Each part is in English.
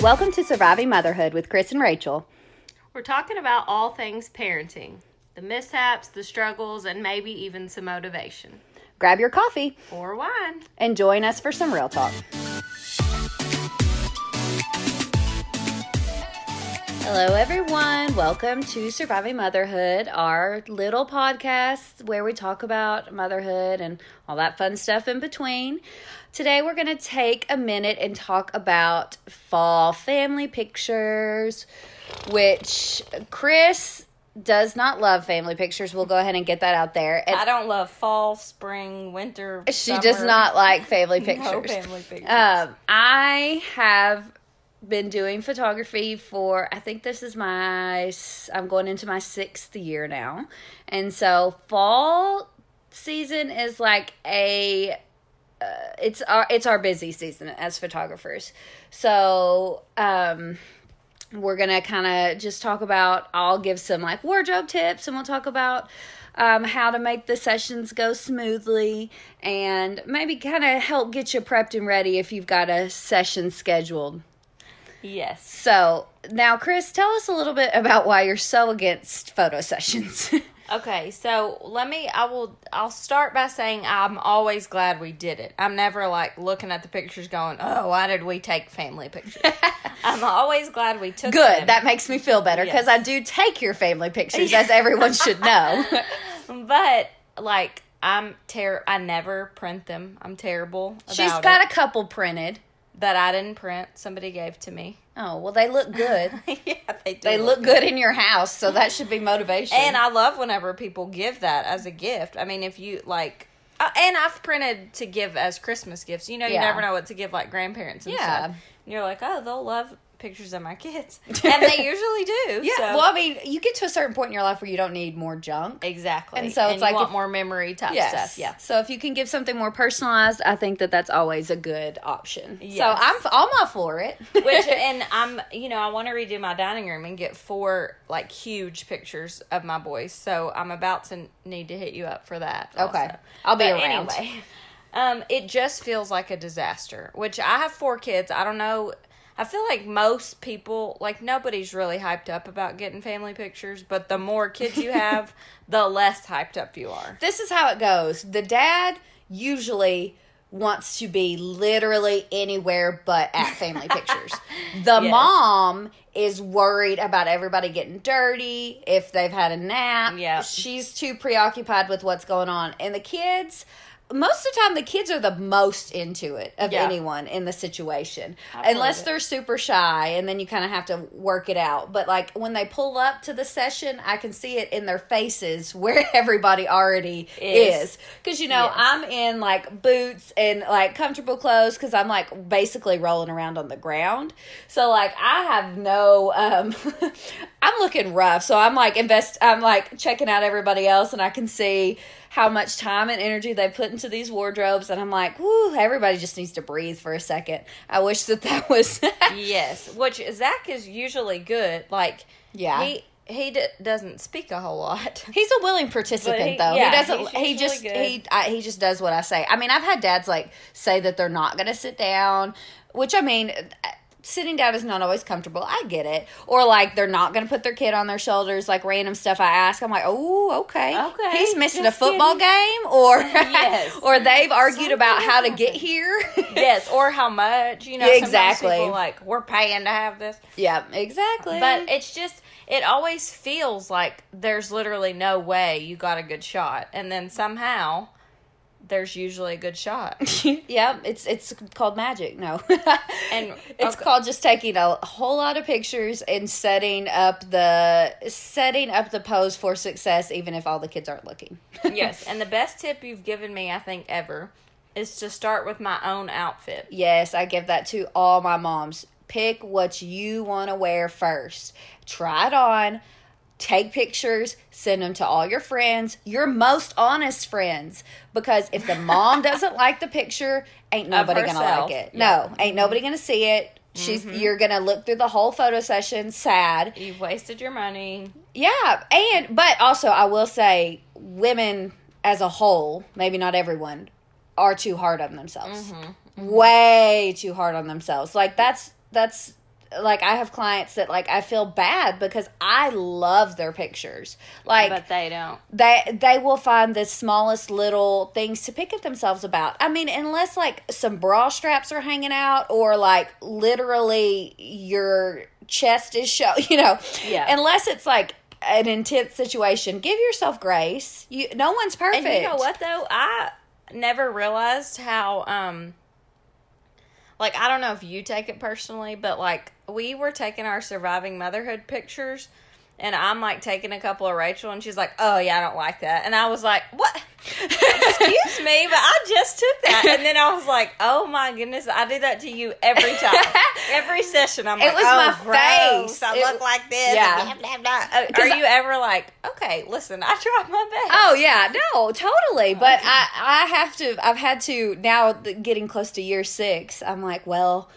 Welcome to Surviving Motherhood with Cris and Rachel. We're talking about all things parenting the mishaps, the struggles, and maybe even some motivation Grab your coffee or wine. and join us for some real talk. Hello, everyone. Welcome to Surviving Motherhood, our little podcast where we talk about motherhood and all that fun stuff in between. Today, we're going to take a minute and talk about fall family pictures, which Cris does not love family pictures. We'll go ahead and get that out there. And I don't love fall, spring, winter. she does not like family No pictures. family pictures. Um, I have been doing photography for I think this is my I'm going into my sixth year now, and so fall season is like a uh, it's our it's our busy season as photographers. So um, we're gonna kind of just talk about. I'll give some like wardrobe tips, and we'll talk about um, how to make the sessions go smoothly, and maybe kind of help get you prepped and ready if you've got a session scheduled. Yes. So now, Cris, tell us a little bit about why you're so against photo sessions. Okay, so let me. I will. I'll start by saying I'm always glad we did it. I'm never like looking at the pictures going, "Oh, why did we take family pictures?" I'm always glad we took. Good. them. That makes me feel better because I do take your family pictures, as everyone should know. But like, I'm ter. I never print them. I'm terrible. About She's got it. a couple printed. That I didn't print. Somebody gave to me. Oh well, they look good. yeah, they do. they look good in your house, so that should be motivation. And I love whenever people give that as a gift. I mean, if you like, uh, and I've printed to give as Christmas gifts. You know, you Yeah. never know what to give like grandparents and Yeah. stuff. And you're like, oh, they'll love pictures of my kids, and they usually do. yeah. so- Well, I mean, you get to a certain point in your life where you don't need more junk. exactly. And so it's like if- more memory type Yes. stuff. Yeah. So if you can give something more personalized, I think that that's always a good option. So I'm I'm all for it. Which and I'm you know I want to redo my dining room and get four like huge pictures of my boys. So I'm about to need to hit you up for that. Okay. also. I'll be But around. Anyway, um, it just feels like a disaster. Which I have four kids. I don't know. I feel like most people, like nobody's really hyped up about getting family pictures, but the more kids you have, the less hyped up you are. this is how it goes. The dad usually wants to be literally anywhere but at family pictures. The Yes. mom is worried about everybody getting dirty, if they've had a nap. Yeah. She's too preoccupied with what's going on. And the kids most of the time the kids are the most into it of Yeah. anyone in the situation unless they're super shy and then you kind of have to work it out but like when they pull up to the session i can see it in their faces where everybody already Is. is because you know Yes. i'm in like boots and like comfortable clothes because i'm like basically rolling around on the ground so like i have no um i'm looking rough so i'm like invest i'm like checking out everybody else and i can see how much time and energy they put into these wardrobes and i'm like whoo everybody just needs to breathe for a second i wish that that was yes, which Zach is usually good. Like, Yeah. he he d- doesn't speak a whole lot. He's a willing participant, he- though. yeah, he doesn't. He just good. he I, he just does what I say. I mean, I've had dads like say that they're not going to sit down, which I mean, sitting down is not always comfortable. I get it. Or like they're not going to put their kid on their shoulders. Like random stuff I ask, I'm like, oh, okay, Okay, He's missing a football game, or Yes. or they've argued Something about how to get here. yes, or how much, you know. Yeah, exactly. like, we're paying to have this. yeah, exactly. But it's just, it always feels like there's literally no way you got a good shot. And then somehow there's usually a good shot. yeah, it's it's called magic. No, And it's okay. called just taking a whole lot of pictures and setting up the setting up the pose for success, even if all the kids aren't looking. yes, and the best tip you've given me, I think, ever, is to start with my own outfit. Yes, I give that to all my moms. Pick what you want to wear first. Try it on. Take pictures, send them to all your friends, your most honest friends. Because if the mom doesn't like the picture, ain't nobody gonna like it. Yeah. No, ain't nobody gonna see it. She's mm-hmm. you're gonna look through the whole photo session sad. You've wasted your money. Yeah, and but also I will say women as a whole, maybe not everyone, are too hard on themselves. Mm-hmm. Mm-hmm. Way too hard on themselves. Like that's that's like I have clients that like I feel bad because I love their pictures. Like but they don't. they they will find the smallest little things to pick at themselves about. I mean, unless like some bra straps are hanging out or like literally your chest is show, you know. Yeah. Unless it's like an intense situation, give yourself grace. You no one's perfect. And you know what though? I never realized how um like I don't know if you take it personally, but like we were taking our surviving motherhood pictures and I'm like taking a couple of Rachel and she's like, "Oh yeah, I don't like that." And I was like, "What? Excuse me, but I just took that." And then I was like, "Oh my goodness, I do that to you every time. every session I'm It like, was oh, my gross, face. I It- look like this." Yeah. blah, blah, blah. Uh, Are you ever like, "Okay, listen, I tried my best." Oh yeah, no, totally. But I, I have to. I've had to now. Getting close to year six, I'm like, well,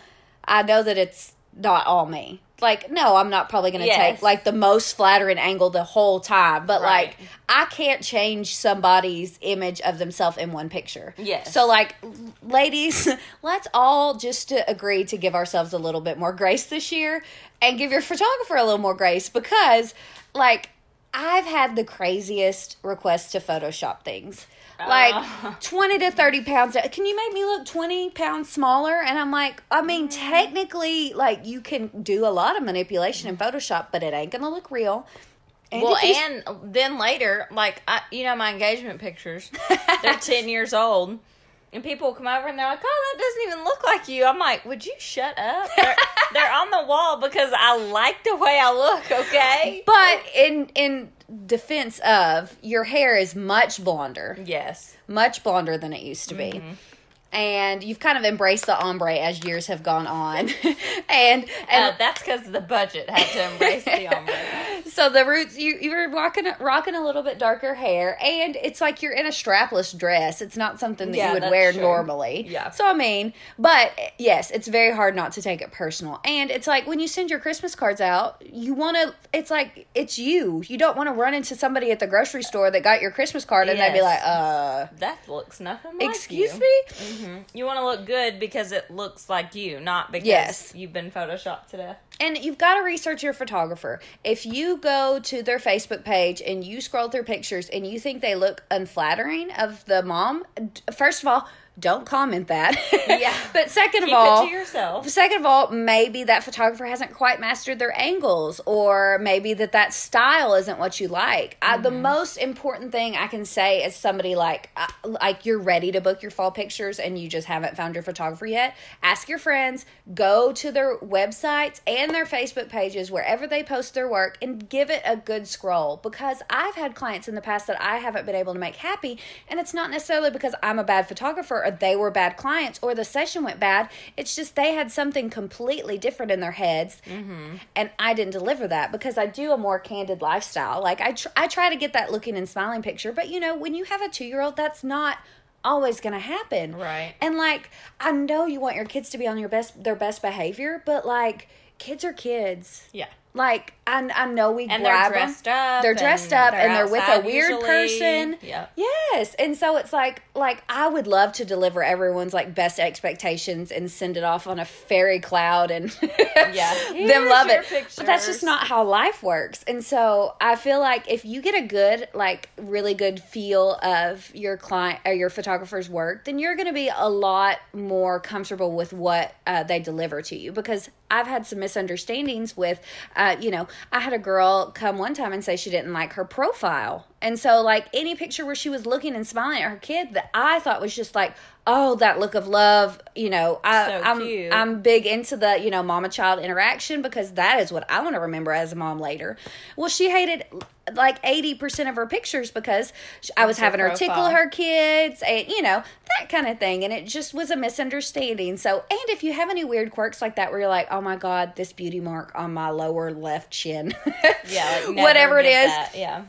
I know that it's not all me. Like, no, I'm not probably going to Yes. take like the most flattering angle the whole time. But Right. like, I can't change somebody's image of themselves in one picture. Yes. So like, ladies, let's all just to agree to give ourselves a little bit more grace this year, and give your photographer a little more grace because, like, I've had the craziest requests to Photoshop things. Like Uh. 20 to 30 pounds. Can you make me look 20 pounds smaller? And I'm like, I mean, Mm. technically, like, you can do a lot of manipulation in Photoshop, but it ain't gonna look real. And well, and then later, like I, you know, my engagement pictures, they're ten years old, and people come over and they're like, "Oh, that doesn't even look like you." I'm like, "Would you shut up?" They're, they're on the wall because I like the way I look. Okay. but in in defense of your hair is much blonder, Yes. much blonder than it used to be. Mm-hmm. And you've kind of embraced the ombre as years have gone on, and and Uh, that's because the budget had to embrace the ombre. So the roots you you were rocking rocking a little bit darker hair, and it's like you're in a strapless dress. It's not something that Yeah, you would wear true. normally. Yeah. So I mean, but yes, it's very hard not to take it personal. And it's like when you send your Christmas cards out, you want to. It's like it's you. You don't want to run into somebody at the grocery store that got your Christmas card and they'd be like, "Uh, That looks nothing like excuse you. me." Mm-hmm. You want to look good because it looks like you, not because Yes. you've been photoshopped to death. And you've got to research your photographer. If you go to their Facebook page and you scroll through pictures and you think they look unflattering of the mom, first of all, don't comment that. Yeah. but second of all, yourself. Second of all, maybe that photographer hasn't quite mastered their angles, or maybe that that style isn't what you like. I, the most important thing I can say is somebody like uh, like you're ready to book your fall pictures and you just haven't found your photographer yet. Ask your friends, go to their websites and their Facebook pages wherever they post their work, and give it a good scroll. Because I've had clients in the past that I haven't been able to make happy, and it's not necessarily because I'm a bad photographer or they were bad clients or the session went bad. It's just they had something completely different in their heads, mm-hmm. and I didn't deliver that because I do a more candid lifestyle. Like I, tr- I try to get that looking and smiling picture, but you know, when you have a two year old, that's not always going to happen. Right. And like, I know you want your kids to be on your best, their best behavior, but like, kids are kids. Yeah. Like I, I know we And they're grab 'em. dressed up They're dressed and up they're and they're with a weird usually. person. Yep. Yes, and so it's like like I would love to deliver everyone's like best expectations and send it off on a fairy cloud and Yeah. them love it. But that's just not how life works. And so I feel like if you get a good like really good feel of your client or your photographer's work, then you're going to be a lot more comfortable with what uh, they deliver to you because I've had some misunderstandings with, uh, you know, I had a girl come one time and say she didn't like her profile. And so, like, any picture where she was looking and smiling at her kid that I thought was just like, oh, that look of love, you know, I, So I'm, cute. I'm big into the, you know, mama child interaction because that is what I want to remember as a mom later. Well, she hated like 80% of her pictures because I was her having her tickle her kids and, you know, that kind of thing. And it just was a misunderstanding. So, and if you have any weird quirks like that where you're like, oh my God, this beauty mark on my lower left chin. Yeah, like, whatever it is. that, Yeah.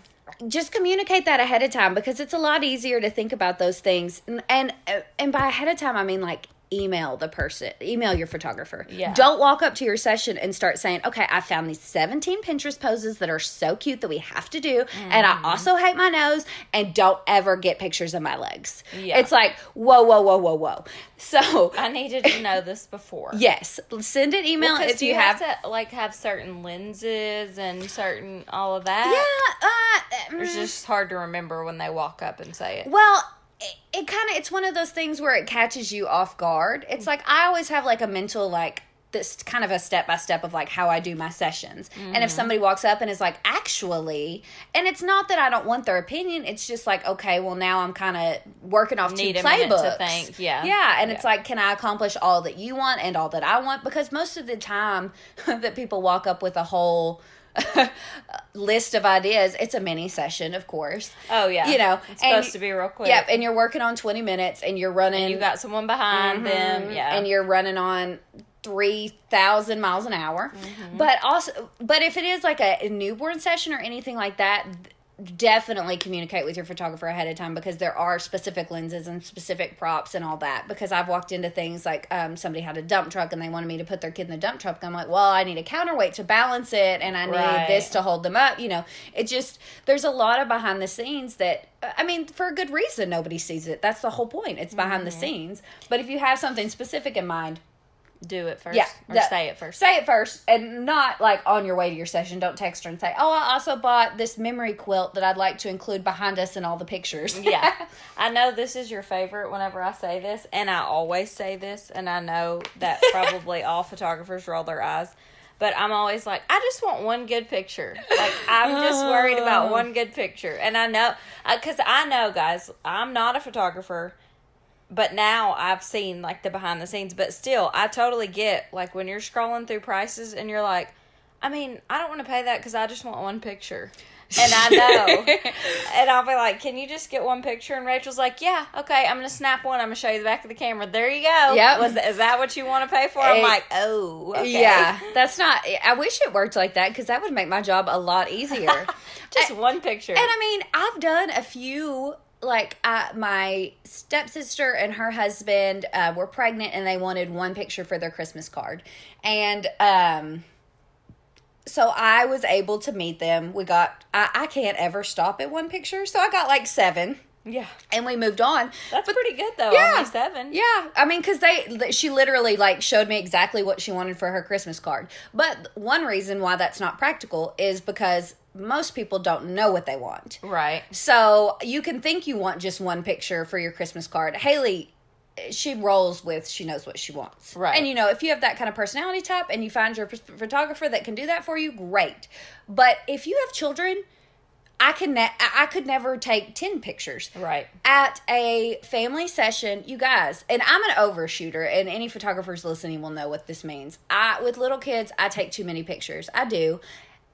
Just communicate that ahead of time because it's a lot easier to think about those things. And and, uh, and by ahead of time i mean like email the person email your photographer Yeah. don't walk up to your session and start saying okay i found these 17 pinterest poses that are so cute that we have to do and Mm-hmm. i also hate my nose and don't ever get pictures of my legs Yeah. it's like whoa whoa whoa whoa whoa so I needed to know this before. yes send an email Well, if do you, have, to like have certain lenses and certain all of that. yeah uh, It's mm. just hard to remember when they walk up and say it. Well, it, it kind of it's one of those things where it catches you off guard. It's like I always have like a mental like this kind of a step by step of like how I do my sessions. And Mm-hmm. if somebody walks up and is like, actually, and it's not that I don't want their opinion, it's just like, okay, well now I'm kind of working off Need two a minute to playbooks. think, yeah. yeah, and it's like, can I accomplish all that you want and all that I want? Because most of the time that people walk up with a whole list of ideas, it's a mini session, of course. Oh yeah, You know, it's and- supposed to be real quick. Yep, and you're working on 20 minutes and you're running you got someone behind them. Yeah, Mm-hmm. and you're running on 3000 miles an hour. Mm-hmm. But also but if it is like a, a newborn session or anything like that, definitely communicate with your photographer ahead of time because there are specific lenses and specific props and all that because I've walked into things like um, somebody had a dump truck and they wanted me to put their kid in the dump truck. I'm like, well, I need a counterweight to balance it and I need Right. this to hold them up. You know, it just there's a lot of behind the scenes that I mean, for a good reason, nobody sees it. That's the whole point. It's behind the Mm-hmm. scenes. But if you have something specific in mind, do it first. yeah, or that- say it first. Say it first, and not like on your way to your session. Don't text her and say, "Oh, I also bought this memory quilt that I'd like to include behind us in all the pictures." yeah, I know this is your favorite. Whenever I say this, and I always say this, and I know that probably all photographers roll their eyes. But I'm always like, I just want one good picture. Like I'm just worried about one good picture, and I know uh, because I know, guys, I'm not a photographer. But now I've seen like the behind the scenes, but still, I totally get like when you're scrolling through prices and you're like, I mean, I don't want to pay that because I just want one picture. And I know. and I'll be like, Can you just get one picture? And Rachel's like, Yeah, okay, I'm going to snap one. I'm going to show you the back of the camera. There you go. Yep. Was Is that what you want to pay for? I'm Eh, like, Oh, okay. Yeah, that's not. I wish it worked like that because that would make my job a lot easier. Just one picture. And I mean, I've done a few. Like uh, my stepsister and her husband uh, were pregnant, and they wanted one picture for their Christmas card, and um, so I was able to meet them. We got. I, I can't ever stop at one picture, so I got like seven, yeah. and we moved on. That's pretty good, though. Yeah. Only seven. Yeah, I mean, because they, she literally like showed me exactly what she wanted for her Christmas card. But one reason why that's not practical is because most people don't know what they want. Right. So you can think you want just one picture for your Christmas card. Haley, she rolls with she knows what she wants. Right. And you know, if you have that kind of personality type and you find your photographer that can do that for you, great. But if you have children, I can ne- I could never take 10 pictures Right. at a family session, you guys, and I'm an overshooter, and any photographers listening will know what this means. I with little kids, I take too many pictures. I do.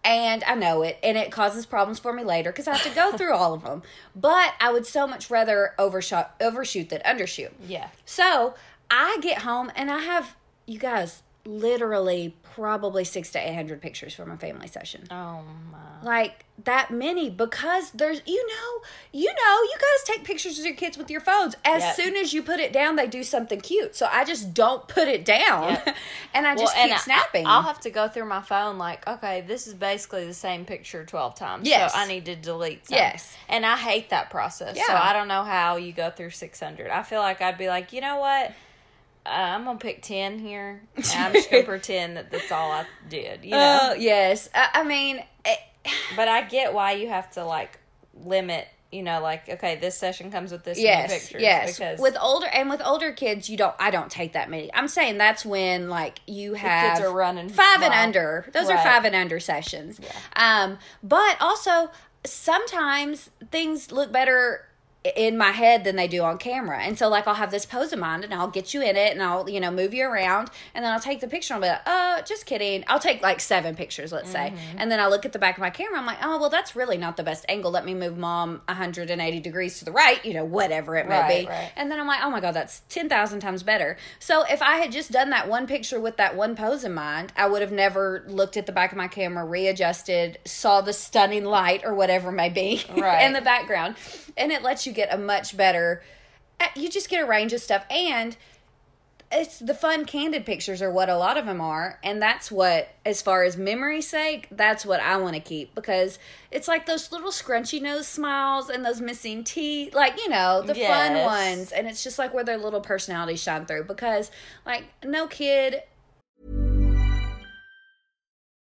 And I know it, and it causes problems for me later because I have to go through all of them. But I would so much rather overshot, overshoot than undershoot. Yeah. So I get home and I have you guys literally probably six to eight hundred pictures from a family session Oh, my. like that many because there's you know you know you guys take pictures of your kids with your phones as Yep. soon as you put it down they do something cute so i just don't put it down Yep. and i just and keep snapping I'll have to go through my phone like, okay, this is basically the same picture 12 times. Yes. So I need to delete some. Yes. And I hate that process. So I don't know how you go through 600. I feel like I'd be like, you know what? Uh, I'm to pick 10 here. I'm just to pretend that that's all I did, you know? oh yes I, I mean it, but I get why you have to like limit. You know, like okay, this session comes with this yes, many pictures. yes. because With older and with older kids, you don't. I don't take that many. I'm saying that's when like you have kids are running five and under. Those are five and under sessions. Um, but also sometimes things look better in my head than they do on camera. And so like I'll have this pose in mind and I'll get you in it and I'll, you know, move you around and then I'll take the picture and I'll be like, oh, just kidding. I'll take like seven pictures, let's say. Mm-hmm. And then I look at the back of my camera, I'm like, oh well that's really not the best angle. Let me move mom 180 degrees to the right, you know, whatever it may Right, be. right. And then I'm like, oh my God, that's 10,000 times better. So if I had just done that one picture with that one pose in mind, I would have never looked at the back of my camera, readjusted, saw the stunning light or whatever may be Right. in the background. And it lets you get a much better, uh, you just get a range of stuff. And it's the fun candid pictures are what a lot of them are. And that's what as far as memory sake that's what i want to keep because it's like those little scrunchy nose smiles and those missing teeth like you know the fun ones. And it's just like where their little personalities shine through because like no kid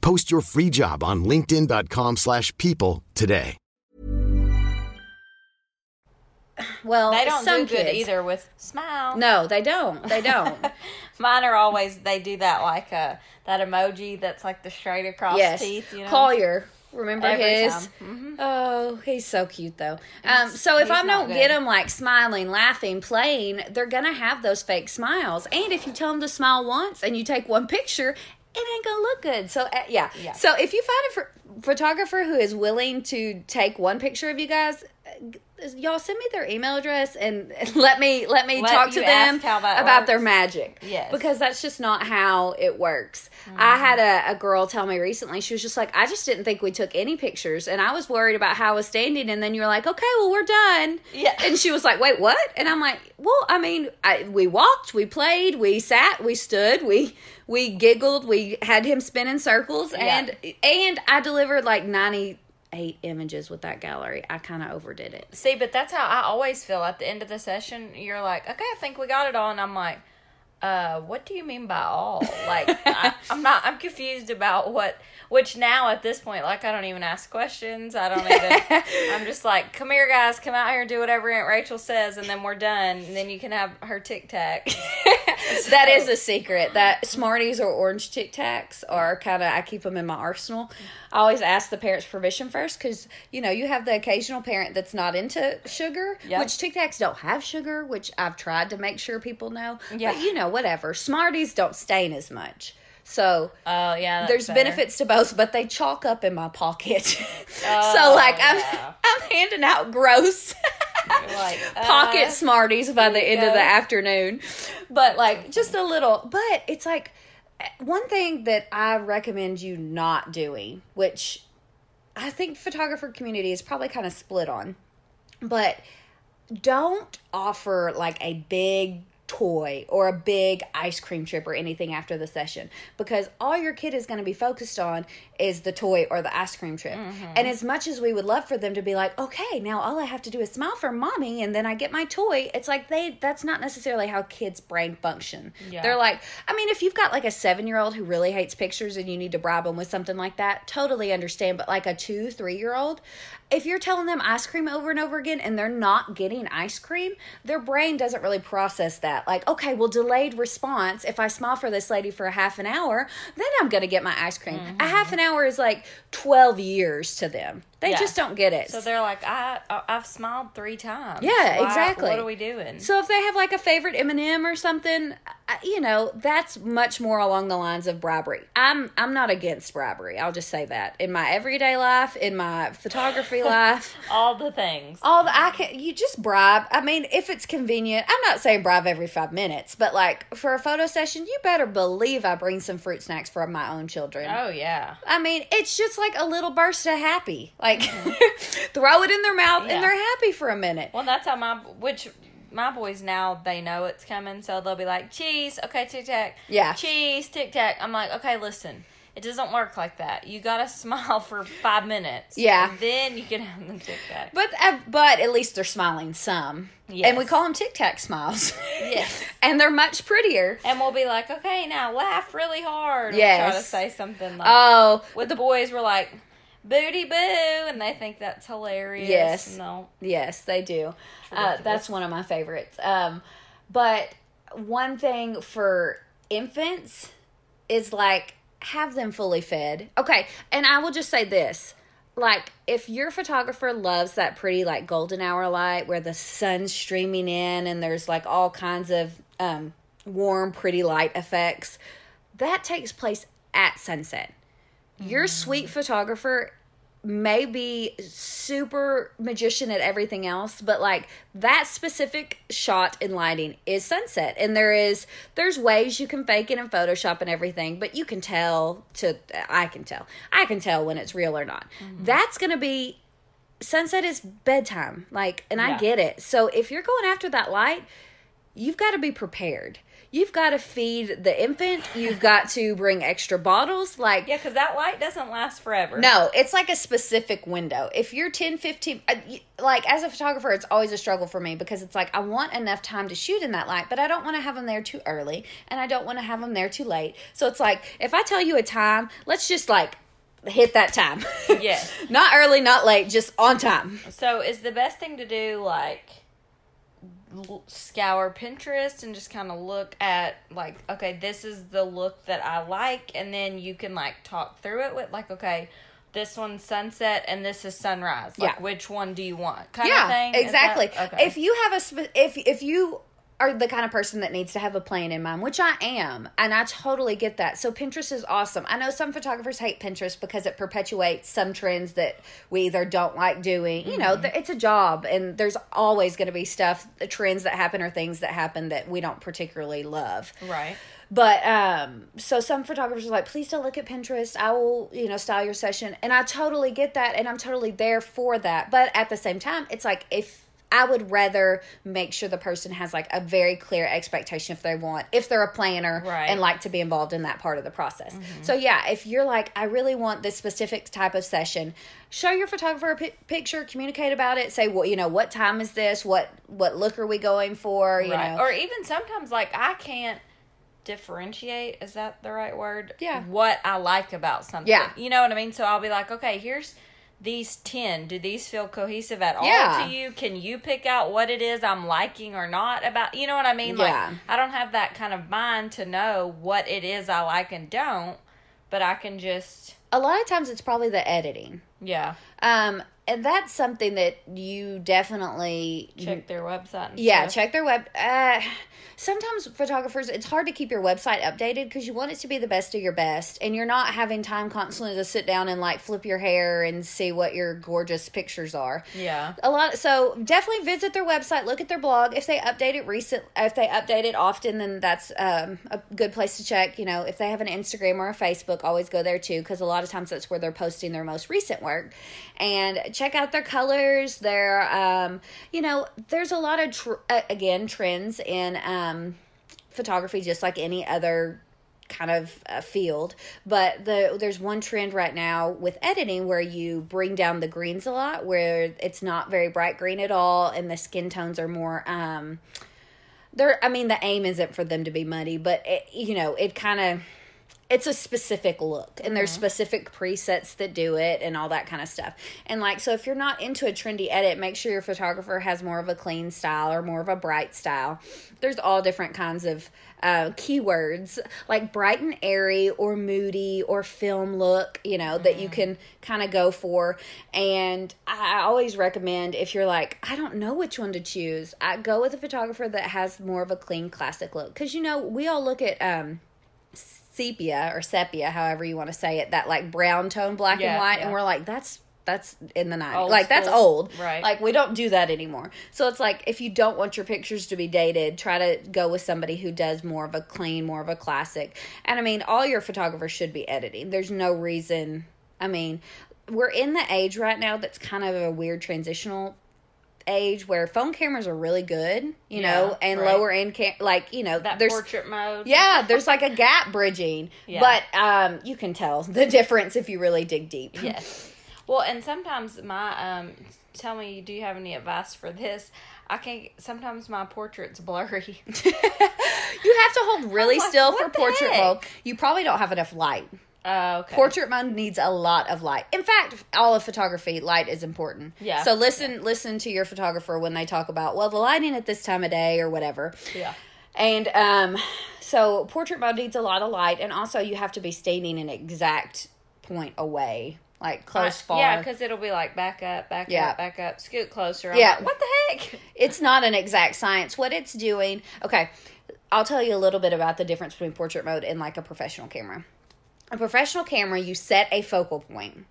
Post your free job on linkedin.com/people slash people today. well they don't some do good kids- either with smile. no they don't they don't Mine are always they do that like uh that emoji that's like the straight across yes teeth. You know, collier remember Every his. Mm-hmm. Oh, he's so cute though. Um, so if I don't get them like smiling, laughing, playing, they're gonna have those fake smiles. And if you tell them to smile once and you take one picture, it ain't gonna look good. So uh, yeah. Yeah. So if you find a ph- photographer who is willing to take one picture of you guys. Y'all send me their email address and let me let me Let talk to them ask how that about their magic. Yes. because that's just not how it works. Mm-hmm. I had a, a girl tell me recently, she was just like, I just didn't think we took any pictures. And I was worried about how I was standing. And then you were like, okay, well, we're done. Yeah. And she was like, wait, what? And I'm like, well, I mean, I, we walked, we played, we sat, we stood, we we giggled, we had him spin in circles. And, and I delivered like 98 images with that gallery. I kind of overdid it. See, but that's how I always feel at the end of the session. You're like, okay, I think we got it all, and I'm like, uh, what do you mean by all? Like, I, I'm not. I'm confused about what. Which now at this point, like, I don't even ask questions. I don't even. I'm just like, come here, guys, come out here and do whatever Aunt Rachel says, and then we're done. And then you can have her tic tac. that is a secret. That Smarties or orange Tic Tacs are kind of I keep them in my arsenal. I always ask the parents' permission first because you know you have the occasional parent that's not into sugar, Yep. which Tic Tacs don't have sugar, which I've tried to make sure people know. Yeah. But you know, whatever. Smarties don't stain as much. So Oh yeah, there's better. benefits to both, but they chalk up in my pocket. so Oh, like I'm yeah. I'm handing out gross like pocket uh, Smarties by the end of the afternoon. But like just a little, but it's like one thing that I recommend you not doing, which I think photographer community is probably kind of split on. But don't offer like a big toy or a big ice cream trip or anything after the session because all your kid is going to be focused on is the toy or the ice cream trip. Mm-hmm. And as much as we would love for them to be like, okay, now all I have to do is smile for mommy and then I get my toy, it's like they that's not necessarily how kids' brain function. Yeah. They're like, I mean, if you've got like a seven year old who really hates pictures and you need to bribe them with something like that, totally understand. But like a two, three year old, if you're telling them ice cream over and over again and they're not getting ice cream, their brain doesn't really process that. Like, okay, well, delayed response. If I smile for this lady for a half an hour, then I'm going to get my ice cream. A half mm-hmm. an hour is like 12 years to them. They Yeah. just don't get it. So they're like, I, I've smiled three times. Yeah, Why- exactly. What are we doing? So if they have like a favorite M&M or something, you know, that's much more along the lines of bribery. I'm I'm not against bribery. I'll just say that. In my everyday life, in my photography life, All the things. all the I can you just bribe. I mean, if it's convenient, I'm not saying bribe every 5 minutes, but like for a photo session, you better believe I bring some fruit snacks for my own children. Oh yeah. I mean, it's just like a little burst of happy. Like throw it in their mouth Yeah. and they're happy for a minute. Well, that's how my which my boys now they know it's coming, so they'll be like, cheese, okay, tic tac, Yeah. cheese, tic tac. I'm like, okay, listen. It doesn't work like that. You gotta smile for five minutes. Yeah. and then you can have them tic tac. But uh, but at least they're smiling some. Yes. And we call them Tic Tac smiles. Yes. and they're much prettier. And we'll be like, okay, now laugh really hard. We'll Yes. try to say something like. Oh, with the boys, we're like, booty boo, and they think that's hilarious. Yes. No. yes, they do. Uh, that's one of my favorites. Um, but one thing for infants is like have them fully fed. Okay, and I will just say this. Like if your photographer loves that pretty like golden hour light where the sun's streaming in and there's like all kinds of um warm pretty light effects, that takes place at sunset. Your sweet photographer may be super magician at everything else but like that specific shot in lighting is sunset. And there is there's ways you can fake it in photoshop and everything but you can tell to i can tell. I can tell when it's real or not. Mm-hmm. That's gonna be sunset is bedtime like and i get it. So if you're going after that light you've got to be prepared you've got to feed the infant you've got to bring extra bottles like Yeah, because that light doesn't last forever. no, it's like a specific window. If you're 10, 15, uh, like as a photographer, it's always a struggle for me because it's like I want enough time to shoot in that light, but I don't want to have them there too early and I don't want to have them there too late. So it's like if I tell you a time, let's just like hit that time. Yes. not early, not late, just on time. So is the best thing to do like scour Pinterest and just kind of look at like okay, this is the look that I like and then you can like talk through it with like okay, this one's sunset and this is sunrise. Like Yeah. which one do you want? Kind yeah, of thing. Exactly. okay. If you have a if if you are the kind of person that needs to have a plan in mind, which I am, and I totally get that. So Pinterest is awesome. I know some photographers hate Pinterest because it perpetuates some trends that we either don't like doing. You know, it's a job, and there's always going to be stuff, the trends that happen or things that happen that we don't particularly love. right. But um so some photographers are like, please don't look at Pinterest. I will, you know, style your session. And I totally get that and I'm totally there for that. But at the same time, it's like if I would rather make sure the person has like a very clear expectation if they want, if they're a planner Right. Mm-hmm. and like to be involved in that part of the process. So yeah, if you're like, I really want this specific type of session, show your photographer a picture, communicate about it, say, well, you know, what time is this? What what look are we going for? You right. know, Or even sometimes like I can't differentiate, is that the right word? Yeah. What I like about something. Yeah. You know what I mean? So I'll be like, okay, here's these 10. Do these feel cohesive at all Yeah. to you? Can you pick out what it is I'm liking or not about? You know what I mean? Yeah. Like I don't have that kind of mind to know what it is I like and don't, but I can just a lot of times it's probably the editing. yeah, Um, and that's something that you definitely check their website and yeah stuff. check their web. Uh, sometimes photographers, it's hard to keep your website updated because you want it to be the best of your best, and you're not having time constantly to sit down and like flip your hair and see what your gorgeous pictures are. Yeah. A lot. So definitely visit their website, look at their blog. If they update it recent, if they update it often, then that's um, a good place to check. You know, if they have an Instagram or a Facebook, always go there too, because a lot of times that's where they're posting their most recent work. And check out their colors. Their, um, you know, there's a lot of tr- uh, again trends in um, photography, just like any other kind of uh, field. But the there's one trend right now with editing where you bring down the greens a lot where it's not very bright green at all and the skin tones are more um they're i mean the aim isn't for them to be muddy but it, you know it kind of it's a specific look and there's specific presets that do it and all that kind of stuff. And like so if you're not into a trendy edit, make sure your photographer has more of a clean style or more of a bright style. There's all different kinds of uh, keywords like bright and airy or moody or film look, you know, that you can kind of go for. And I always recommend if you're like, I don't know which one to choose, I go with a photographer that has more of a clean classic look. Because, you know, we all look at, um, sepia or sepia, however you want to say it, that like brown tone black Yeah, and white, yeah. and we're like, that's that's in the 90s. Old like that's old. Right. Like we don't do that anymore. So it's like if you don't want your pictures to be dated, try to go with somebody who does more of a clean, more of a classic. And I mean, all your photographers should be editing. There's no reason. I mean, we're in the age right now that's kind of a weird transitional age where phone cameras are really good, you Yeah, know, and right. lower end cam like, you know, That there's portrait mode. yeah, there's like a gap bridging, Yeah. but um, you can tell the difference if you really dig deep. Yes. Well, and sometimes my um, tell me, do you have any advice for this? I can't. sometimes my portrait's blurry. You have to hold really like, still for portrait heck? mode. You probably don't have enough light. Oh, okay. Portrait mode needs a lot of light. In fact, all of photography, light is important. Yeah. So listen, listen to your photographer when they talk about well, the lighting at this time of day or whatever. Yeah. And um, so portrait mode needs a lot of light, and also you have to be standing an exact point away, like close, far. Yeah, because it'll be like back up, back Yeah. up, back up, scoot closer. I'm Yeah. like, what the heck? it's not an exact science. What it's doing, okay, I'll tell you a little bit about the difference between portrait mode and like a professional camera. A professional camera, you set a focal point,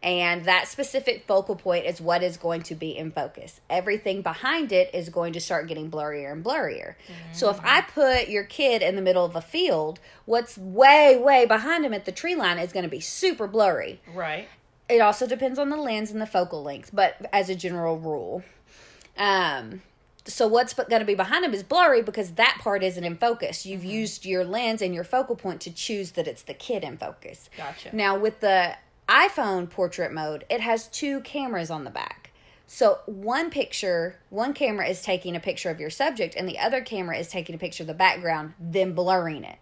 and that specific focal point is what is going to be in focus. Everything behind it is going to start getting blurrier and blurrier. So if I put your kid in the middle of a field, what's way, way behind him at the tree line is going to be super blurry. Right. It also depends on the lens and the focal length, but as a general rule. Um, so what's going to be behind him is blurry because that part isn't in focus. You've Mm-hmm. used your lens and your focal point to choose that it's the kid in focus. Gotcha. Now with the iPhone portrait mode, it has two cameras on the back. So one picture, one camera is taking a picture of your subject, and the other camera is taking a picture of the background, then blurring it.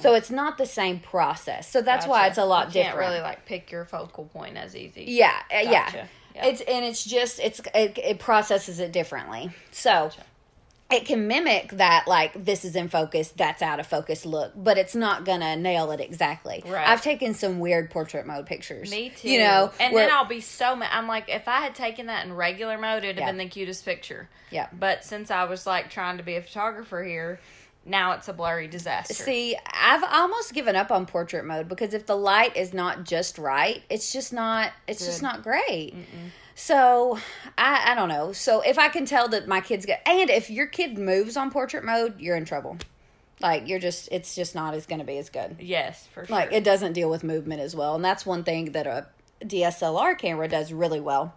So it's not the same process. So that's why Mm. It's a lot you different. Can't really like pick your focal point as easy. Yeah, uh, yeah. Gotcha. Yeah. It's and it's just it's it, it processes it differently. So it can mimic that like this is in focus, that's out of focus look, but it's not gonna nail it exactly. Right. I've taken some weird portrait mode pictures. Me too. You know, and where- then I'll be so mad. I'm like, if I had taken that in regular mode, it'd have been the cutest picture. Yeah. But since I was like trying to be a photographer here, now it's a blurry disaster. See, I've almost given up on portrait mode because if the light is not just right, it's just not it's just not great. So I I don't know. So if I can tell that my kids get and if your kid moves on portrait mode, you're in trouble. Like you're just it's just not as going to be as good. Yes, for sure. Like it doesn't deal with movement as well, and that's one thing that a DSLR camera does really well.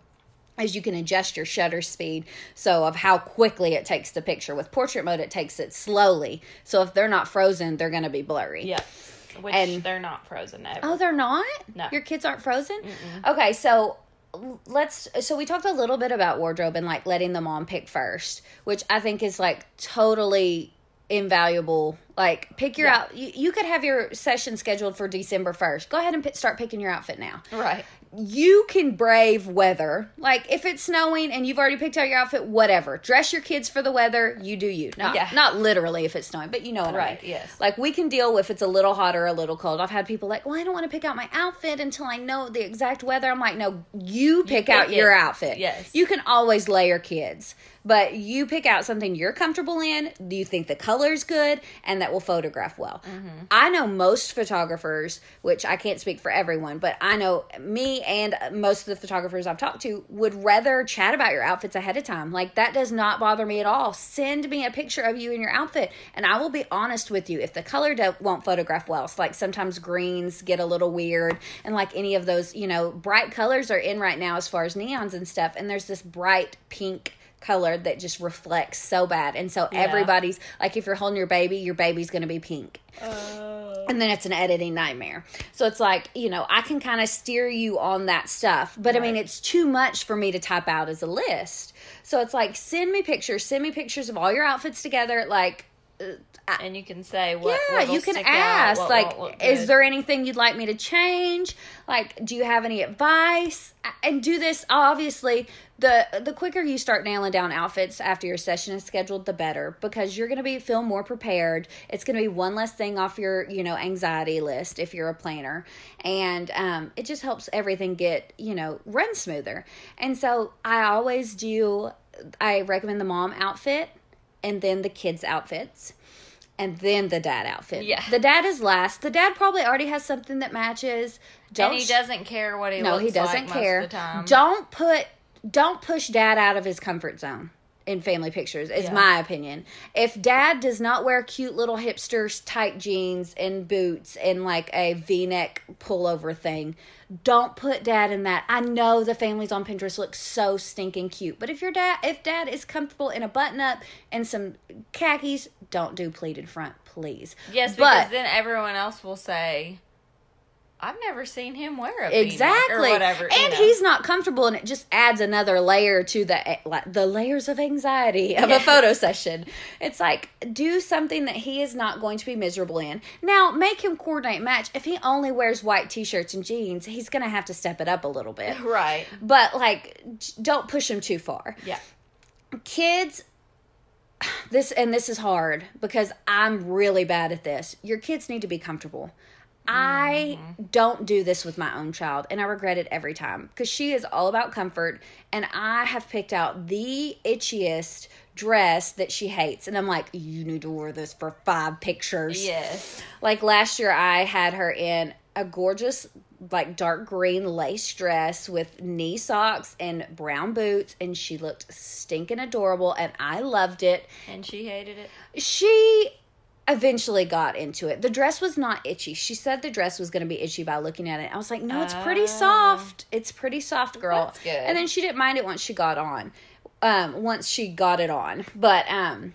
Is you can adjust your shutter speed so of how quickly it takes the picture. With portrait mode, it takes it slowly. So if they're not frozen, they're going to be blurry. yeah. Which and- they're not frozen ever. Oh, they're not. No. your kids aren't frozen. Okay, so let's. So we talked a little bit about wardrobe and like letting the mom pick first, which I think is like totally invaluable. Like pick your out. You, you could have your session scheduled for December first. Go ahead and p- start picking your outfit now. right. You can brave weather. Like if it's snowing and you've already picked out your outfit, whatever. Dress your kids for the weather. You do you. Not Yeah. not literally if it's snowing, but you know what I Right, mean. yes. Like we can deal with if it's a little hot or a little cold. I've had people like, "Well, I don't want to pick out my outfit until I know the exact weather." I'm like, "No, you pick out pick your it. outfit. Yes. You can always layer kids, but you pick out something you're comfortable in. Do you think the color's good and that will photograph well? Mm-hmm. I know most photographers, which I can't speak for everyone, but I know me and most of the photographers I've talked to would rather chat about your outfits ahead of time. Like that does not bother me at all. Send me a picture of you in your outfit, and I will be honest with you. If the color won't photograph well, it's like sometimes greens get a little weird, and like any of those, you know, bright colors are in right now as far as neons and stuff. And there's this bright pink color that just reflects so bad, and so everybody's like, if you're holding your baby, your baby's going to be pink oh. and then it's an editing nightmare. So it's like, you know, I can kind of steer you on that stuff. But I mean, it's too much for me to type out as a list. So it's like, send me pictures, send me pictures of all your outfits together. Like, and you can say what. yeah, what'll you can ask what like, won't is there anything you'd like me to change? Like, do you have any advice? And do this obviously. The, the quicker you start nailing down outfits after your session is scheduled, the better because you're going to be feel more prepared. It's going to be one less thing off your you know anxiety list if you're a planner, and um, it just helps everything get you know run smoother. And so I always do. I recommend the mom outfit, and then the kids outfits and then the dad outfit. Yeah. The dad is last. The dad probably already has something that matches. Don't and he doesn't care what he No, looks he doesn't like care. Most of the time. Don't put don't push dad out of his comfort zone in family pictures is Yeah. my opinion. If dad does not wear cute little hipsters tight jeans and boots and like a V-neck pullover thing, don't put dad in that. I know the families on Pinterest look so stinking cute, but if your dad if dad is comfortable in a button up and some khakis, don't do pleated front, please. Yes, because but then everyone else will say, "I've never seen him wear a V-neck," exactly or whatever." and know. he's not comfortable and it just adds another layer to the like, the layers of anxiety of Yeah. a photo session it's like do something that he is not going to be miserable in now make him coordinate match if he only wears white t-shirts and jeans he's gonna have to step it up a little bit right. but like don't push him too far Yeah. kids this and this is hard because I'm really bad at this. Your kids need to be comfortable. I mm. don't do this with my own child and I regret it every time because she is all about comfort and I have picked out the itchiest dress that she hates and I'm like you need to wear this for 5 pictures. Yes. Like last year, I had her in a gorgeous, like dark green lace dress with knee socks and brown boots, and she looked stinking adorable, and I loved it. And she hated it. She eventually got into it. The dress was not itchy. She said the dress was going to be itchy by looking at it. I was like, no, it's pretty soft. It's pretty soft, girl. That's good. And then she didn't mind it once she got on. Um, once she got it on, but um.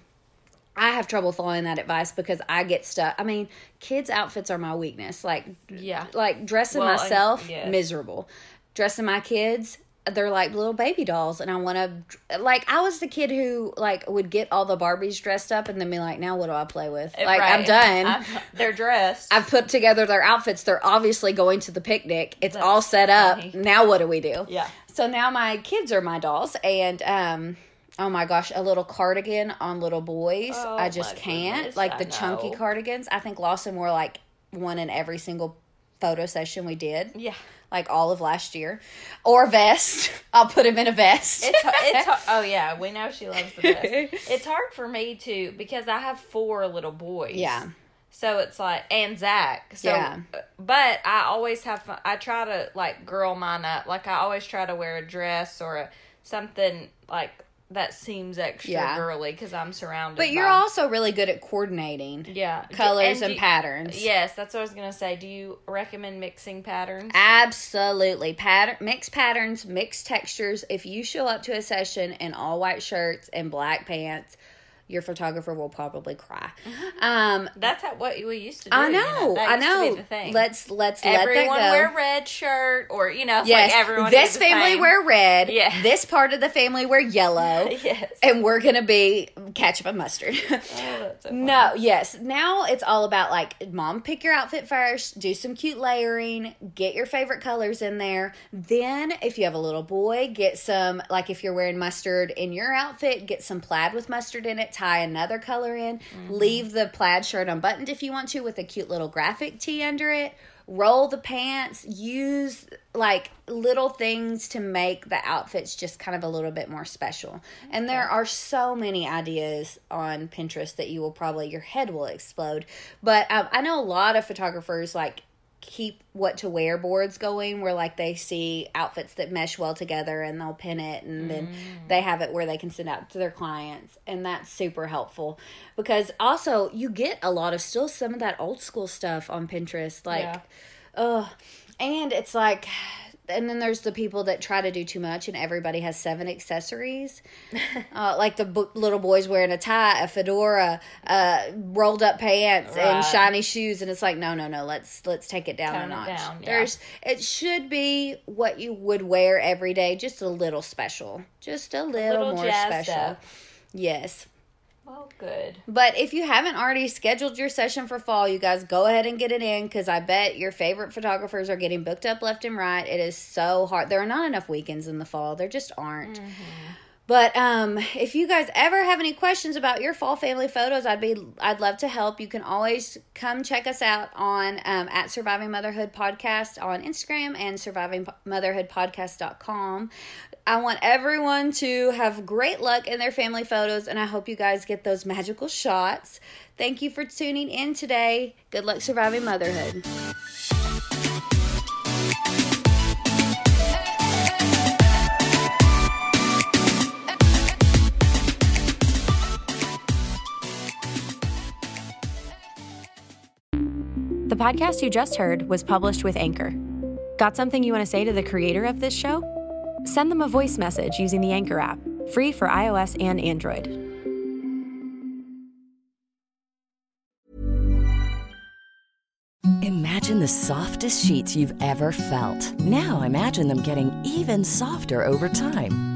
I have trouble following that advice because I get stuck. I mean, kids' outfits are my weakness. Like, Yeah. like dressing Well, myself, yes. miserable. Dressing my kids, they're like little baby dolls, and I want to. Like, I was the kid who like would get all the Barbies dressed up and then be like, "Now what do I play with?" Like, I'm done. I'm- they're dressed. I've put together their outfits. They're obviously going to the picnic. It's all set up. funny. Now what do we do? Yeah. So now my kids are my dolls, and um, oh my gosh, a little cardigan on little boys. Oh I just can't. goodness, like I the chunky cardigans. I think Lawson wore like one in every single photo session we did. yeah. Like all of last year, or vest. I'll put him in a vest. It's it's oh yeah, we know she loves the vest. It's hard for me to because I have four little boys. Yeah. So it's like and Zach. So Yeah. but I always have fun. I try to like girl mine up. Like I always try to wear a dress or a something like that seems extra Yeah. girly because I'm surrounded. but you're by- also really good at coordinating. yeah colors do and you- patterns. Yes, that's what I was gonna say. Do you recommend mixing patterns? Absolutely. Pattern mix patterns, mix textures. If you show up to a session in all white shirts and black pants, your photographer will probably cry. Um That's how, what we used to do. I you know, I know. be the thing. Let's let's everyone let that go. wear red shirt or you know yes, like everyone this family same. wear red. Yeah. This part of the family wear yellow. yes And we're gonna be ketchup and mustard. Oh, so. No, yes. Now it's all about like mom pick your outfit first, do some cute layering, get your favorite colors in there. Then if you have a little boy, get some like if you're wearing mustard in your outfit, get some plaid with mustard in it, tie another color in. Leave the plaid shirt unbuttoned if you want to with a cute little graphic tee under it. Roll the pants, use like little things to make the outfits just kind of a little bit more special. And there are so many ideas on Pinterest that you will probably, your head will explode. But um, I know a lot of photographers like keep what to wear boards going where like they see outfits that mesh well together and they'll pin it and then mm. they have it where they can send out to their clients and that's super helpful because also you get a lot of still some of that old school stuff on Pinterest like Yeah. Ugh. And it's like, and then there's the people that try to do too much, and everybody has seven accessories. uh, like the b- little boys wearing a tie, a fedora, uh, rolled up pants, and shiny shoes, and it's like, no, no, no. Let's let's take it down Tone a it notch. down, yeah. There's it should be what you would wear every day, just a little special, just a little, little more special. up. Yes. Well, good. But if you haven't already scheduled your session for fall, you guys go ahead and get it in because I bet your favorite photographers are getting booked up left and right. It is so hard. There are not enough weekends in the fall. There just aren't. But um, if you guys ever have any questions about your fall family photos, I'd be I'd love to help. You can always come check us out on um, at Surviving Motherhood Podcast on Instagram and Surviving Motherhood survivingmotherhoodpodcast.com. I want everyone to have great luck in their family photos, and I hope you guys get those magical shots. Thank you for tuning in today. Good luck surviving motherhood. The podcast you just heard was published with Anchor. Got something you want to say to the creator of this show? Send them a voice message using the Anchor app, free for iOS and Android. Imagine the softest sheets you've ever felt. Now imagine them getting even softer over time.